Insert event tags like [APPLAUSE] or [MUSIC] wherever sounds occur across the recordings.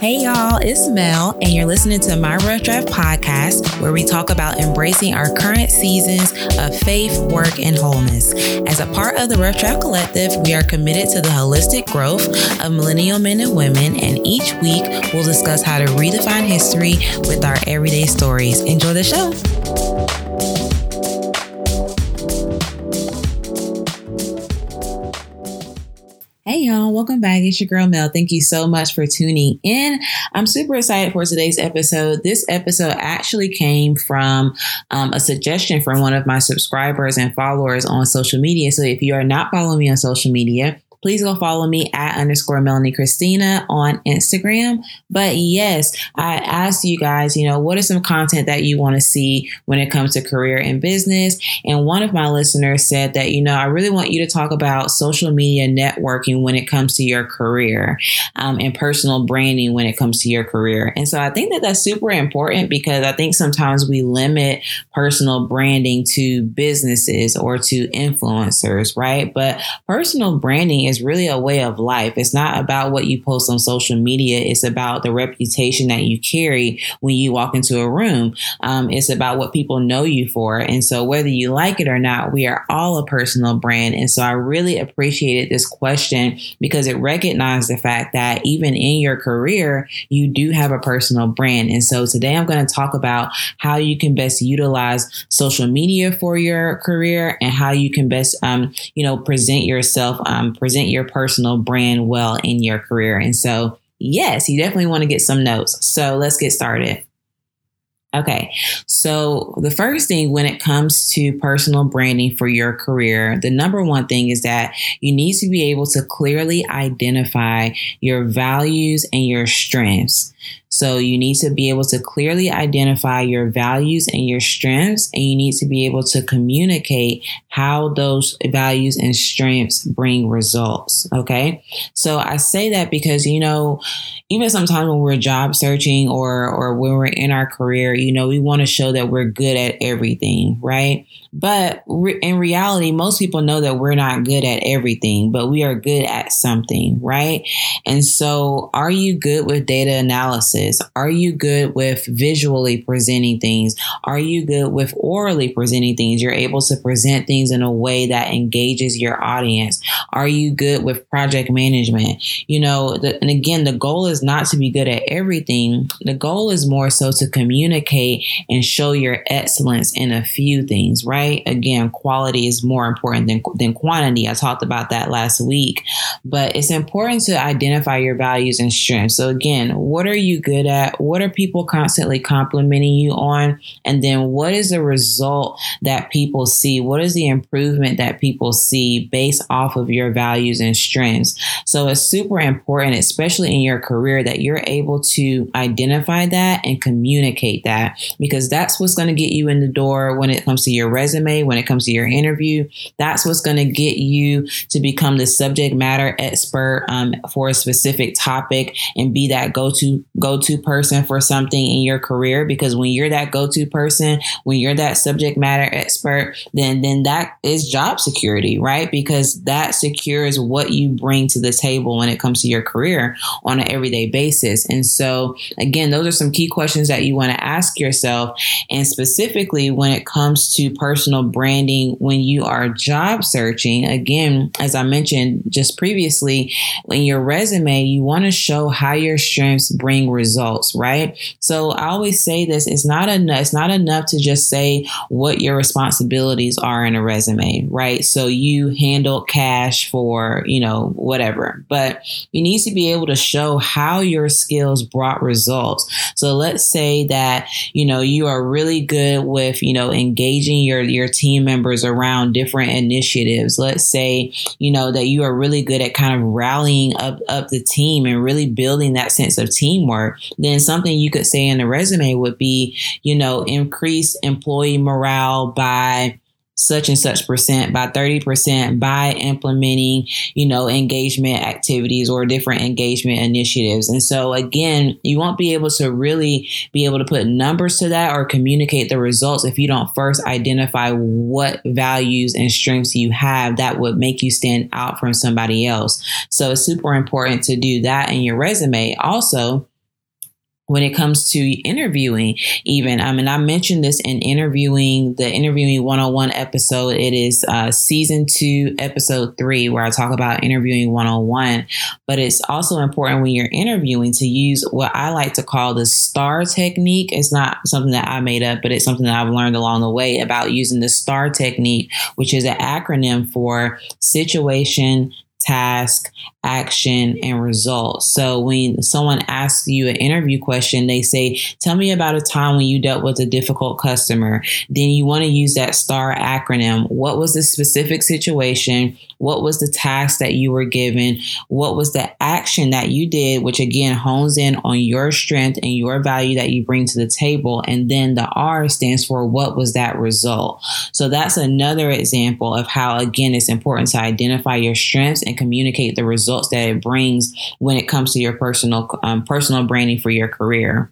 Hey y'all, it's Mel, and you're listening to my Rough Draft podcast, where we talk about embracing our current seasons of faith, work, and wholeness. As a part of the Rough Draft Collective, we are committed to the holistic growth of millennial men and women, and each week we'll discuss how to redefine history with our everyday stories. Enjoy the show. Welcome back. It's your girl Mel. Thank you so much for tuning in. I'm super excited for today's episode. This episode actually came from um, a suggestion from one of my subscribers and followers on social media. So if you are not following me on social media, please go follow me at underscore Melanie Christina on Instagram. But yes, I asked you guys, you know, what is some content that you want to see when it comes to career and business? And one of my listeners said that, you know, I really want you to talk about social media networking when it comes to your career um, and personal branding when it comes to your career. And so I think that that's super important because I think sometimes we limit personal branding to businesses or to influencers, right? But personal branding is is really a way of life. It's not about what you post on social media. It's about the reputation that you carry when you walk into a room. Um, it's about what people know you for. And so whether you like it or not, we are all a personal brand. And so I really appreciated this question because it recognized the fact that even in your career, you do have a personal brand. And so today I'm going to talk about how you can best utilize social media for your career and how you can best, um, you know, present yourself, um, present your personal brand well in your career. And so, yes, you definitely want to get some notes. So let's get started. Okay, so the first thing when it comes to personal branding for your career, the number one thing is that you need to be able to clearly identify your values and your strengths. So you need to be able to clearly identify your values and your strengths, and you need to be able to communicate how those values and strengths bring results. Okay. So I say that because, you know, even sometimes when we're job searching or, or when we're in our career, you know, we want to show that we're good at everything, right? But re- in reality, most people know that we're not good at everything, but we are good at something, right? And so, are you good with data analysis? Are you good with visually presenting things? Are you good with orally presenting things? You're able to present things in a way that engages your audience. Are you good with project management? You know, the, and again, the goal is not to be good at everything. The goal is more so to communicate and show your excellence in a few things, right? right? Again, quality is more important than, than quantity. I talked about that last week, but it's important to identify your values and strengths. So, again, what are you good at? What are people constantly complimenting you on? And then what is the result that people see? What is the improvement that people see based off of your values and strengths? So, it's super important, especially in your career, that you're able to identify that and communicate that because that's what's going to get you in the door when it comes to your resume when it comes to your interview, that's what's going to get you to become the subject matter expert um, for a specific topic and be that go-to go-to person for something in your career. Because when you're that go-to person, when you're that subject matter expert, then then that is job security, right? Because that secures what you bring to the table when it comes to your career on an everyday basis. And so, again, those are some key questions that you want to ask yourself. And specifically, when it comes to personal branding when you are job searching. Again, as I mentioned just previously, in your resume, you want to show how your strengths bring results, right? So I always say this, it's not enough, it's not enough to just say what your responsibilities are in a resume, right? So you handle cash for, you know, whatever, but you need to be able to show how your skills brought results. So let's say that, you know, you are really good with, you know, engaging your your team members around different initiatives. Let's say, you know, that you are really good at kind of rallying up, up the team and really building that sense of teamwork. Then something you could say in the resume would be, you know, increase employee morale by such and such percent by 30% by implementing, you know, engagement activities or different engagement initiatives. And so again, you won't be able to really be able to put numbers to that or communicate the results if you don't first identify what values and strengths you have that would make you stand out from somebody else. So it's super important to do that in your resume. Also, when it comes to interviewing even i mean i mentioned this in interviewing the interviewing 101 episode. It is uh, season two episode three where i talk about interviewing 101 but it's also important when you're interviewing to use what i like to call the star technique. It's not something that i made up but it's something that i've learned along the way about using the star technique which is an acronym for situation task, action, and result. So when someone asks you an interview question, they say, Tell me about a time when you dealt with a difficult customer. Then you want to use that STAR acronym. What was the specific situation? What was the task that you were given? What was the action that you did, which again hones in on your strength and your value that you bring to the table? And then the R stands for what was that result? So that's another example of how, again, it's important to identify your strengths and communicate the results that it brings when it comes to your personal um, personal branding for your career.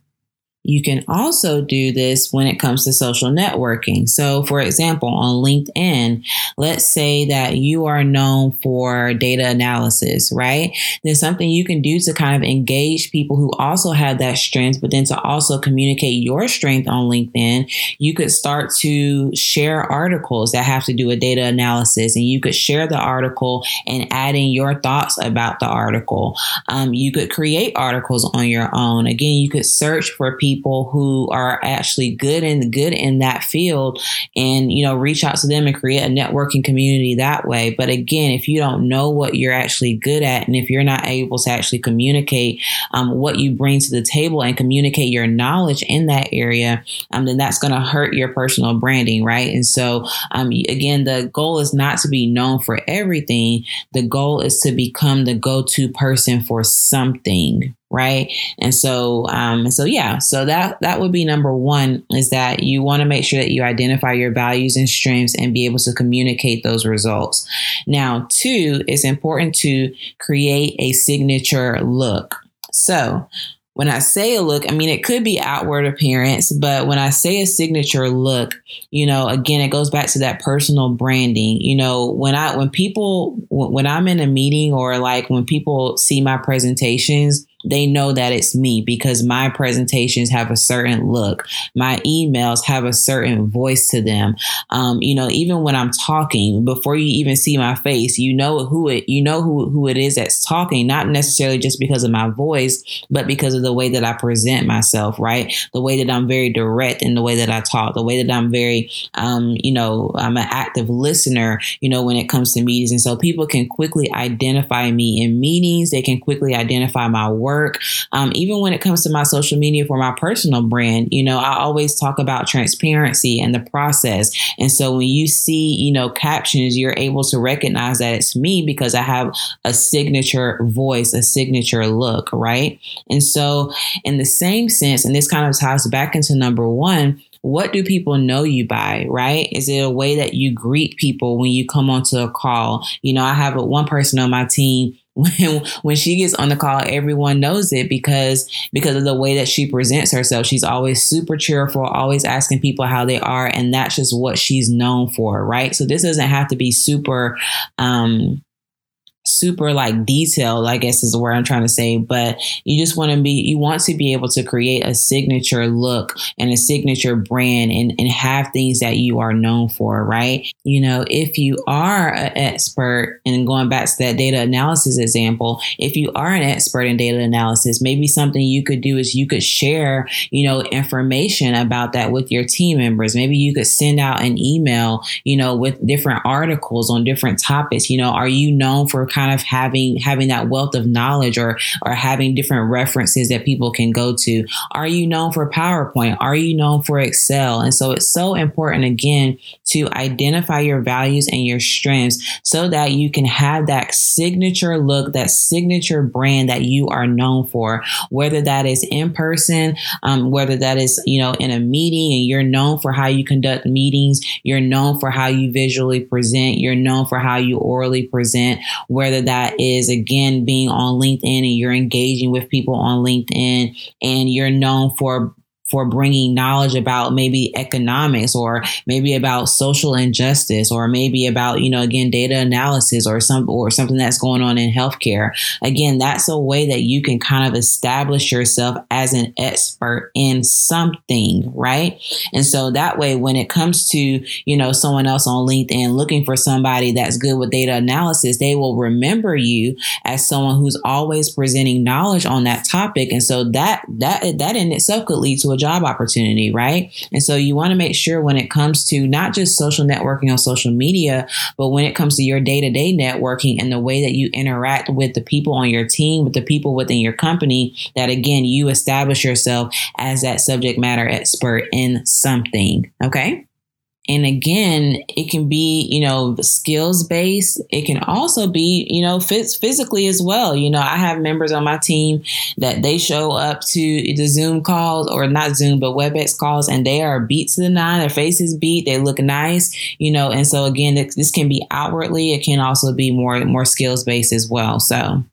You can also do this when it comes to social networking. So, for example, on LinkedIn, let's say that you are known for data analysis, right? Then something you can do to kind of engage people who also have that strength, but then to also communicate your strength on LinkedIn, you could start to share articles that have to do with data analysis, and you could share the article and add in your thoughts about the article. Um, you could create articles on your own. Again, you could search for people people who are actually good and good in that field and you know reach out to them and create a networking community that way. But again if you don't know what you're actually good at and if you're not able to actually communicate um, what you bring to the table and communicate your knowledge in that area um, then that's going to hurt your personal branding right? And so um, again the goal is not to be known for everything. The goal is to become the go-to person for something right? And so um so yeah so that that would be number one is that you want to make sure that you identify your values and strengths and be able to communicate those results. Now two it's important to create a signature look. So when I say a look, I mean, it could be outward appearance, but when I say a signature look, you know, again, it goes back to that personal branding. You know, when I, when people, when I'm in a meeting or like when people see my presentations, they know that it's me because my presentations have a certain look. My emails have a certain voice to them. Um, you know, even when I'm talking, before you even see my face, you know who it, you know who, who it is that's talking, not necessarily just because of my voice, but because of the way that I present myself, right? The way that I'm very direct in the way that I talk, the way that I'm very, um, you know, I'm an active listener, you know, when it comes to meetings. And so people can quickly identify me in meetings. They can quickly identify my work work. Um, even when it comes to my social media for my personal brand, you know, I always talk about transparency and the process. And so when you see, you know, captions, you're able to recognize that it's me because I have a signature voice, a signature look, right? And so, in the same sense, and this kind of ties back into number one, what do people know you by, right? Is it a way that you greet people when you come onto a call? You know, I have one person on my team [LAUGHS] when when she gets on the call everyone knows it because because of the way that she presents herself she's always super cheerful always asking people how they are and that's just what she's known for right so this doesn't have to be super um super like detailed, I guess is the word I'm trying to say, but you just want to be, you want to be able to create a signature look and a signature brand and, and have things that you are known for, right? You know, if you are an expert and going back to that data analysis example, if you are an expert in data analysis, maybe something you could do is you could share, you know, information about that with your team members. Maybe you could send out an email, you know, with different articles on different topics. You know, are you known for kind of having having that wealth of knowledge or or having different references that people can go to. Are you known for powerpoint? Are you known for excel? And so it's so important again to identify your values and your strengths so that you can have that signature look that signature brand that you are known for. Whether that is in person um, whether that is you know in a meeting and you're known for how you conduct meetings you're known for how you visually present you're known for how you orally present where whether that is again being on LinkedIn and you're engaging with people on LinkedIn and you're known for for bringing knowledge about maybe economics or maybe about social injustice or maybe about you know again data analysis or some or something that's going on in healthcare. Again that's a way that you can kind of establish yourself as an expert in something right? And so that way when it comes to you know someone else on linkedin looking for somebody that's good with data analysis they will remember you as someone who's always presenting knowledge on that topic. And so that that that in itself could lead to a job opportunity, right? And so you want to make sure when it comes to not just social networking on social media, but when it comes to your day to day networking and the way that you interact with the people on your team, with the people within your company, that again, you establish yourself as that subject matter expert in something. Okay. And again, it can be, you know, skills based. It can also be, you know, fits physically as well. You know, I have members on my team that they show up to the Zoom calls or not Zoom, but WebEx calls and they are beat to the nine. Their faces beat. They look nice, you know, and so again, this can be outwardly. It can also be more, more skills based as well. So.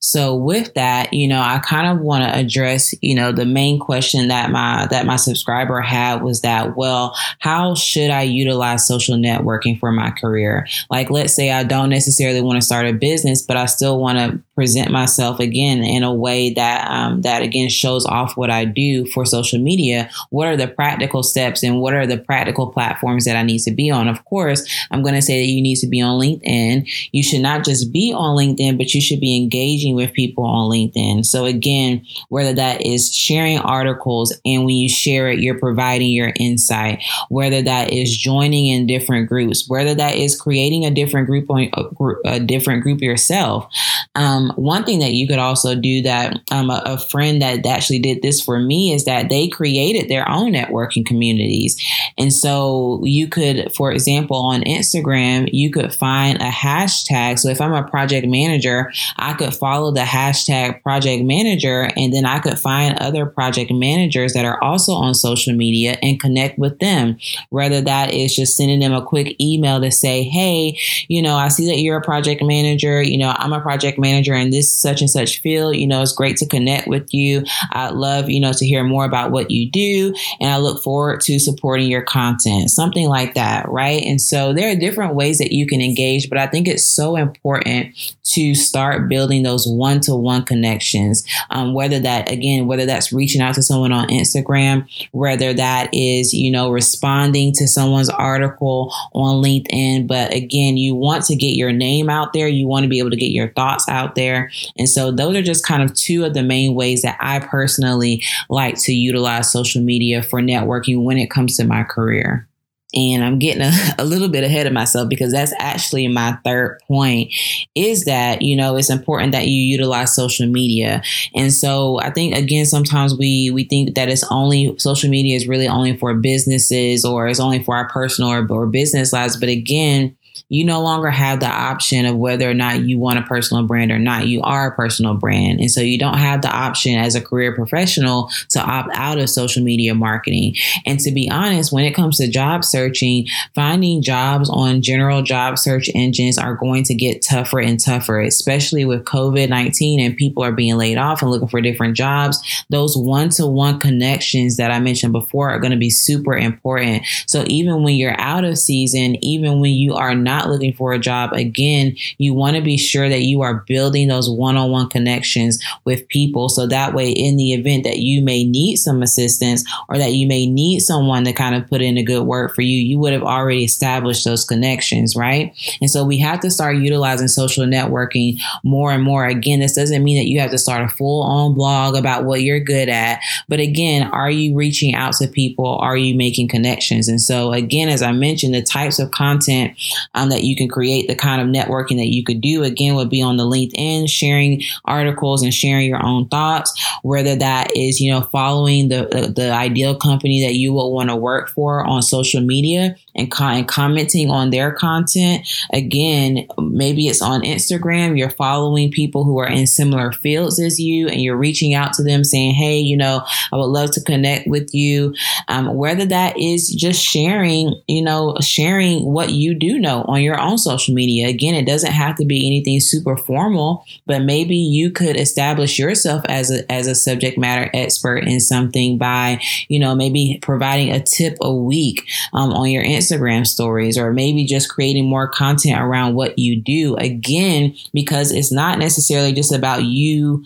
So with that, you know, I kind of want to address, you know, the main question that my that my subscriber had was that, well, how should I utilize social networking for my career? Like let's say I don't necessarily want to start a business, but I still want to present myself again in a way that um, that again shows off what I do for social media. What are the practical steps and what are the practical platforms that I need to be on? Of course, I'm going to say that you need to be on LinkedIn. You should not just be on LinkedIn, but you should be engaging with people on LinkedIn. So again, whether that is sharing articles and when you share it, you're providing your insight, whether that is joining in different groups, whether that is creating a different group on a, a different group yourself. Um, one thing that you could also do that um, a, a friend that actually did this for me is that they created their own networking communities. And so you could, for example, on Instagram, you could find a hashtag. So if I'm a project manager, I could follow the hashtag project manager and then I could find other project managers that are also on social media and connect with them. Whether that is just sending them a quick email to say, hey, you know, I see that you're a project manager. You know, I'm a project manager in this such and such field. You know, it's great to connect with you. I'd love, you know, to hear more about what you do. And I look forward to supporting your content, something like that. Right. And so there are different ways that you can engage, but I think it's so important to start building those one to one connections. Um, whether that, again, whether that's reaching out to someone on Instagram, whether that is, you know, responding to someone's article on LinkedIn. But again, you want to get your name out there. You want to be able to get your thoughts out there. And so those are just kind of two of the main ways that I personally like to utilize social media for networking when it comes to my career. And I'm getting a, [LAUGHS] a, little bit ahead of myself because that's actually my third point is that, you know, it's important that you utilize social media. And so I think again, sometimes we, we think that it's only social media is really only for businesses or it's only for our personal or, or business lives. But again, you no longer have the option of whether or not you want a personal brand or not. You are a personal brand. And so you don't have the option as a career professional to opt out of social media marketing. And to be honest, when it comes to job searching, finding jobs on general job search engines are going to get tougher and tougher, especially with COVID 19 and people are being laid off and looking for different jobs. Those one to one connections that I mentioned before are going to be super important. So even when you're out of season, even when you are not not looking for a job, again, you want to be sure that you are building those one on one connections with people. So that way, in the event that you may need some assistance or that you may need someone to kind of put in a good word for you, you would have already established those connections, right? And so we have to start utilizing social networking more and more. Again, this doesn't mean that you have to start a full on blog about what you're good at. But again, are you reaching out to people? Are you making connections? And so, again, as I mentioned, the types of content um, that you can create, the kind of networking that you could do, again, would be on the LinkedIn, sharing articles and sharing your own thoughts, whether that is, you know, following the, the, the ideal company that you will want to work for on social media and, co- and commenting on their content. Again, maybe it's on Instagram, you're following people who are in similar fields as you and you're reaching out to them saying, hey, you know, I would love to connect with you. Um, whether that is just sharing, you know, sharing what you do know on your own social media. Again, it doesn't have to be anything super formal, but maybe you could establish yourself as a as a subject matter expert in something by, you know, maybe providing a tip a week um, on your Instagram stories, or maybe just creating more content around what you do. Again, because it's not necessarily just about you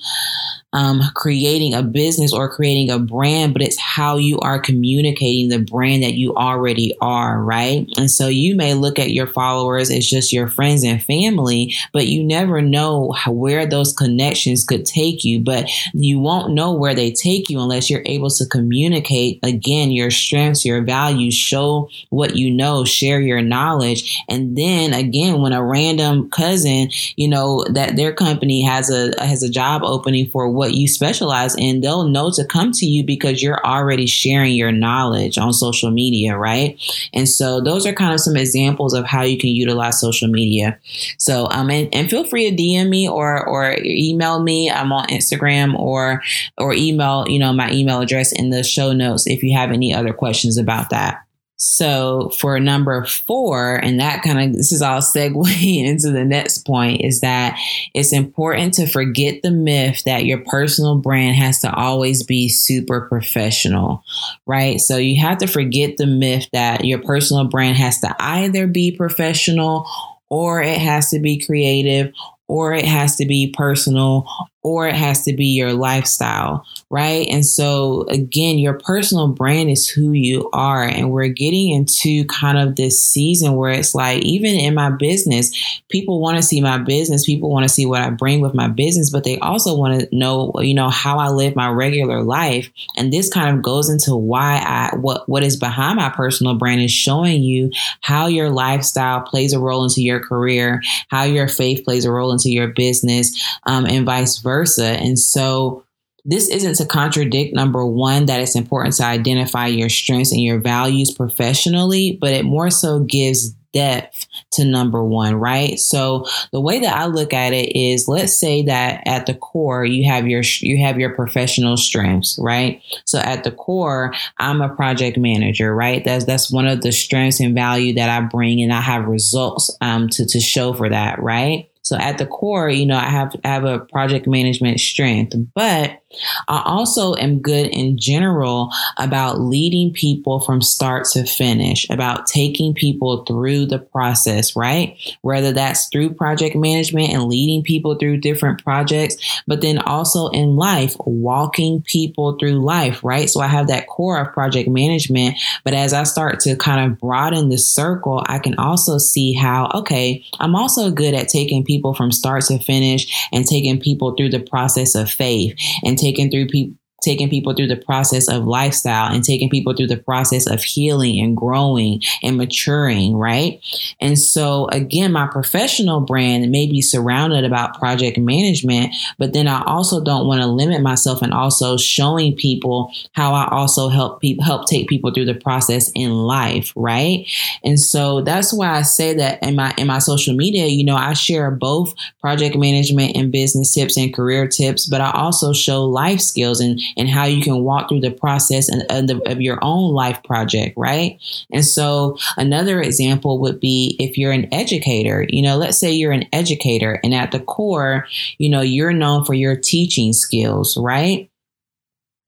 um, creating a business or creating a brand, but it's how you are communicating the brand that you already are, right? And so you may look at your followers as just your friends and family, but you never know where those connections could take you. But you won't know where they take you unless you're able to communicate again your strengths, your values, show what you know, share your knowledge. And then again, when a random cousin, you know, that their company has a has a job opening for what you specialize in, they'll know to come to you because you're already sharing your knowledge on social media, right? And so those are kind of some examples of how you can utilize social media. So um and, and feel free to DM me or or email me. I'm on Instagram or or email, you know, my email address in the show notes if you have any other questions about that. So for number four, and that kind of this is all segue [LAUGHS] into the next point, is that it's important to forget the myth that your personal brand has to always be super professional, right? So you have to forget the myth that your personal brand has to either be professional or it has to be creative or it has to be personal or it has to be your lifestyle, right? And so, again, your personal brand is who you are. And we're getting into kind of this season where it's like, even in my business, people want to see my business, people want to see what I bring with my business, but they also want to know, you know, how I live my regular life. And this kind of goes into why I, what, what is behind my personal brand is showing you how your lifestyle plays a role into your career, how your faith plays a role into your business, um, and vice versa versa. And so this isn't to contradict number one, that it's important to identify your strengths and your values professionally, but it more so gives depth to number one, right? So the way that I look at it is let's say that at the core you have your you have your professional strengths, right? So at the core, I'm a project manager, right? That's that's one of the strengths and value that I bring and I have results um to to show for that, right? So at the core, you know, I have I have a project management strength, but I also am good in general about leading people from start to finish, about taking people through the process, right? Whether that's through project management and leading people through different projects, but then also in life, walking people through life, right? So I have that core of project management, but as I start to kind of broaden the circle, I can also see how, okay, I'm also good at taking people from start to finish and taking people through the process of faith and taking through people taking people through the process of lifestyle and taking people through the process of healing and growing and maturing, right? And so again, my professional brand may be surrounded about project management, but then I also don't want to limit myself and also showing people how I also help people help take people through the process in life, right? And so that's why I say that in my in my social media, you know, I share both project management and business tips and career tips, but I also show life skills and and how you can walk through the process and, of your own life project, right? And so another example would be if you're an educator, you know, let's say you're an educator and at the core, you know, you're known for your teaching skills, right?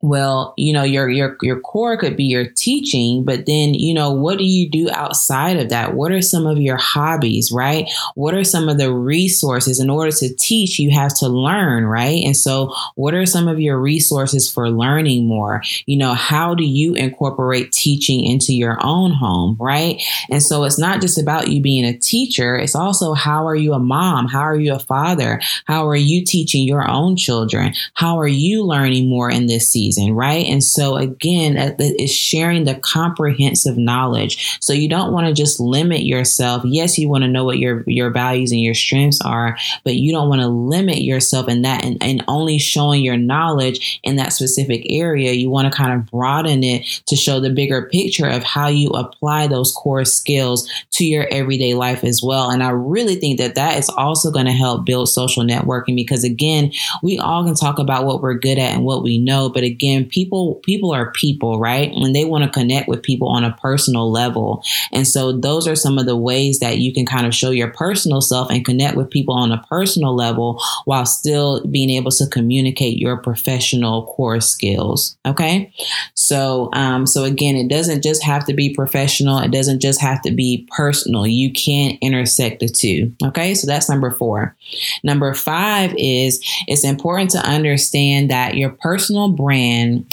Well you know your your your core could be your teaching but then you know what do you do outside of that? What are some of your hobbies right? What are some of the resources? In order to teach you have to learn right? And so what are some of your resources for learning more? You know how do you incorporate teaching into your own home right? And so it's not just about you being a teacher it's also how are you a mom? How are you a father? How are you teaching your own children? How are you learning more in this season right? And so again, it's sharing the comprehensive knowledge. So you don't want to just limit yourself. Yes, you want to know what your your values and your strengths are, but you don't want to limit yourself in that and, and only showing your knowledge in that specific area. You want to kind of broaden it to show the bigger picture of how you apply those core skills to your everyday life as well. And I really think that that is also going to help build social networking because again, we all can talk about what we're good at and what we know, but again, people people are people, right? And they want to connect with people on a personal level. And so those are some of the ways that you can kind of show your personal self and connect with people on a personal level while still being able to communicate your professional core skills. Okay. So um, so again, it doesn't just have to be professional, it doesn't just have to be personal. You can intersect the two. Okay. So that's number four. Number five is it's important to understand that your personal brand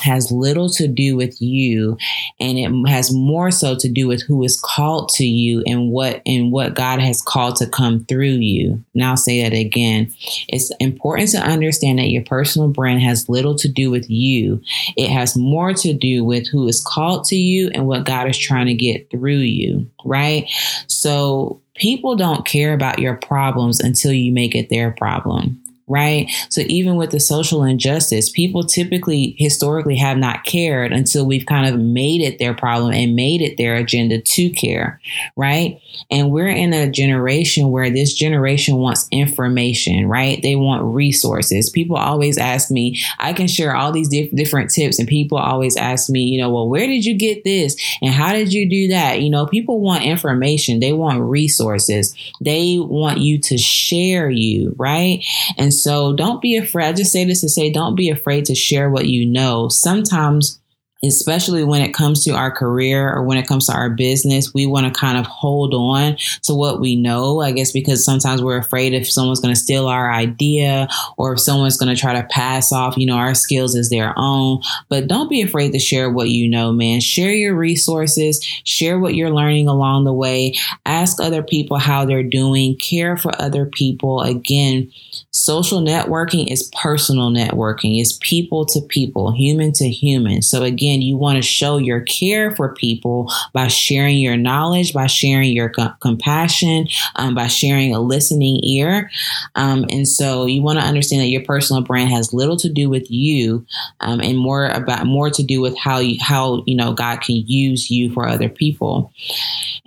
has little to do with you and it has more so to do with who is called to you and what and what God has called to come through you. And I'll say that again. It's important to understand that your personal brand has little to do with you. It has more to do with who is called to you and what God is trying to get through you, right? So people don't care about your problems until you make it their problem right? So even with the social injustice, people typically historically have not cared until we've kind of made it their problem and made it their agenda to care, right? And we're in a generation where this generation wants information, right? They want resources. People always ask me, I can share all these diff- different tips, and people always ask me, you know, well, where did you get this? And how did you do that? You know, people want information, they want resources, they want you to share you, right? And so don't be afraid. I just say this to say, don't be afraid to share what you know. Sometimes especially when it comes to our career or when it comes to our business, we want to kind of hold on to what we know, I guess, because sometimes we're afraid if someone's going to steal our idea or if someone's going to try to pass off, you know, our skills as their own. But don't be afraid to share what you know, man. Share your resources, share what you're learning along the way, ask other people how they're doing, care for other people. Again, social networking is personal networking, it's people to people, human to human. So, again, again, you want to show your care for people by sharing your knowledge, by sharing your co- compassion, um, by sharing a listening ear. Um, and so you want to understand that your personal brand has little to do with you um, and more about more to do with how you, how, you know, God can use you for other people.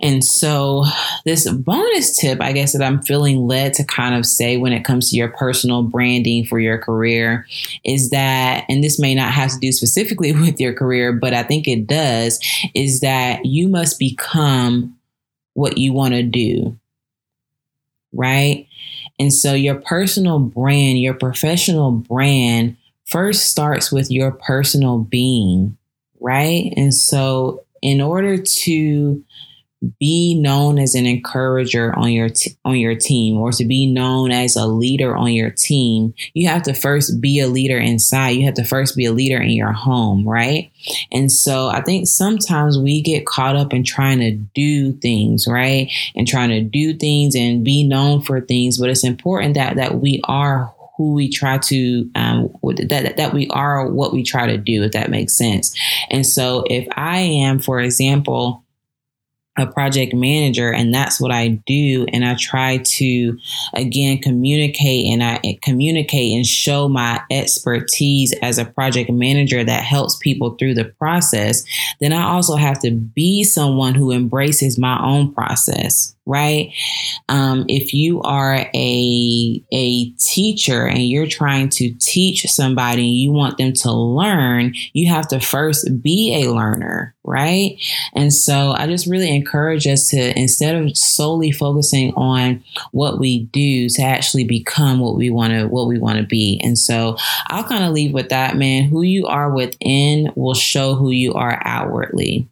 And so, this bonus tip, I guess, that I'm feeling led to kind of say when it comes to your personal branding for your career is that, and this may not have to do specifically [LAUGHS] with your career, but I think it does, is that you must become what you want to do. Right. And so, your personal brand, your professional brand, first starts with your personal being. Right. And so, in order to be known as an encourager on your t- on your team or to be known as a leader on your team you have to first be a leader inside. You have to first be a leader in your home right? And so i think sometimes we get caught up in trying to do things right? And trying to do things and be known for things but it's important that that we are who we try to um, that that we are what we try to do if that makes sense. And so if i am for example a project manager and that's what I do. And I try to again communicate and I eh, communicate and show my expertise as a project manager that helps people through the process. Then I also have to be someone who embraces my own process right? Um, if you are a a teacher and you're trying to teach somebody you want them to learn, you have to first be a learner, right? And so I just really encourage us to instead of solely focusing on what we do, to actually become what we want to what we want to be. And so I'll kind of leave with that, man. Who you are within will show who you are outwardly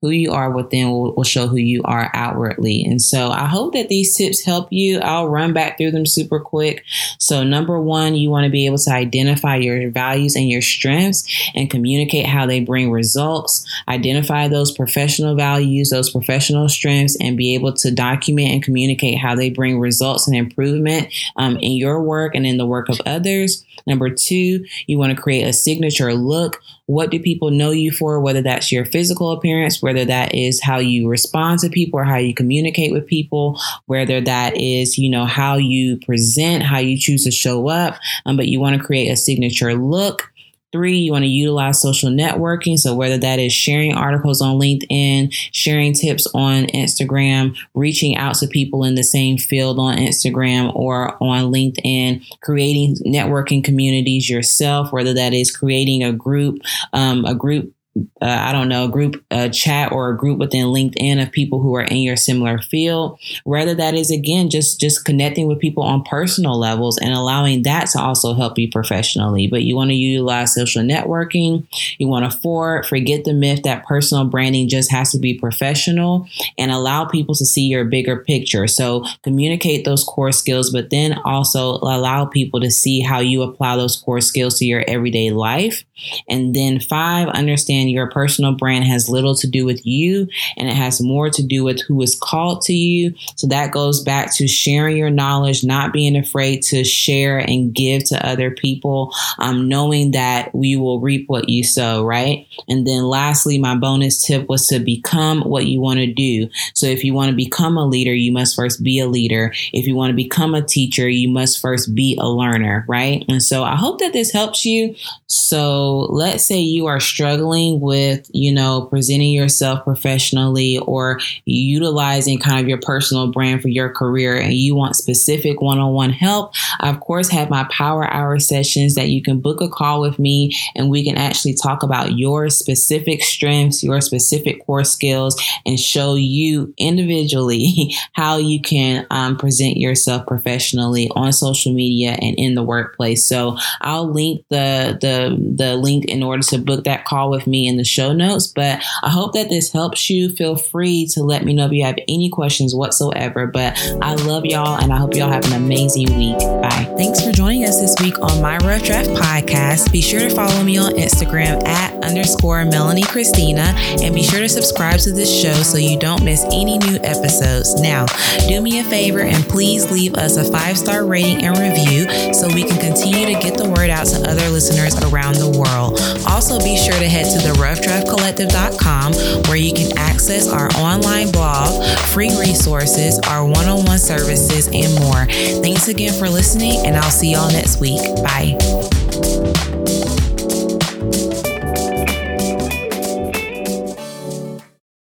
who you are within will, will, show who you are outwardly. And so I hope that these tips help you. I'll run back through them super quick. So, number one, you want to be able to identify your values and your strengths and communicate how they bring results. Identify those professional values, those professional strengths, and be able to document and communicate how they bring results and improvement um, in your work and in the work of others. Number two, you want to create a signature look. What do people know you for? Whether that's your physical appearance, whether that is how you respond to people or how you communicate with people, whether that is, you know, how you present, how you choose to show up. Um, but you want to create a signature look Three, you want to utilize social networking. So, whether that is sharing articles on LinkedIn, sharing tips on Instagram, reaching out to people in the same field on Instagram or on LinkedIn, creating networking communities yourself, whether that is creating a group, um, a group uh, I don't know, group a chat or a group within LinkedIn of people who are in your similar field. Whether that is again just just connecting with people on personal levels and allowing that to also help you professionally. But you want to utilize social networking. You want to for forget the myth that personal branding just has to be professional and allow people to see your bigger picture. So communicate those core skills, but then also allow people to see how you apply those core skills to your everyday life. And then five, understand your personal brand has little to do with you and it has more to do with who is called to you. So that goes back to sharing your knowledge, not being afraid to share and give to other people, um, knowing that we will reap what you sow, right? And then lastly, my bonus tip was to become what you want to do. So if you want to become a leader, you must first be a leader. If you want to become a teacher, you must first be a learner, right? And so I hope that this helps you. So let's say you are struggling with, you know, presenting yourself professionally or utilizing kind of your personal brand for your career and you want specific one on one help, I, of course, have my power hour sessions that you can book a call with me and we can actually talk about your specific strengths, your specific core skills, and show you individually [LAUGHS] how you can um, present yourself professionally on social media and in the workplace. So I'll link the the the link in order to book that call with me in the show notes. But I hope that this helps you. Feel free to let me know if you have any questions whatsoever. But I love y'all and I hope y'all have an amazing week. Bye. Thanks for joining us this week on my Rough Draft podcast. Be sure to follow me on Instagram at underscore Melanie Christina and be sure to subscribe to this show so you don't miss any new episodes. Now, do me a favor and please leave us a five star rating and review so we can continue to get the word out to other listeners around the world. Also, be sure to head to the roughdraftcollective.com where you can access our online blog, free resources, our one on one services, and more. Thanks again for listening, and I'll see y'all next week. Bye.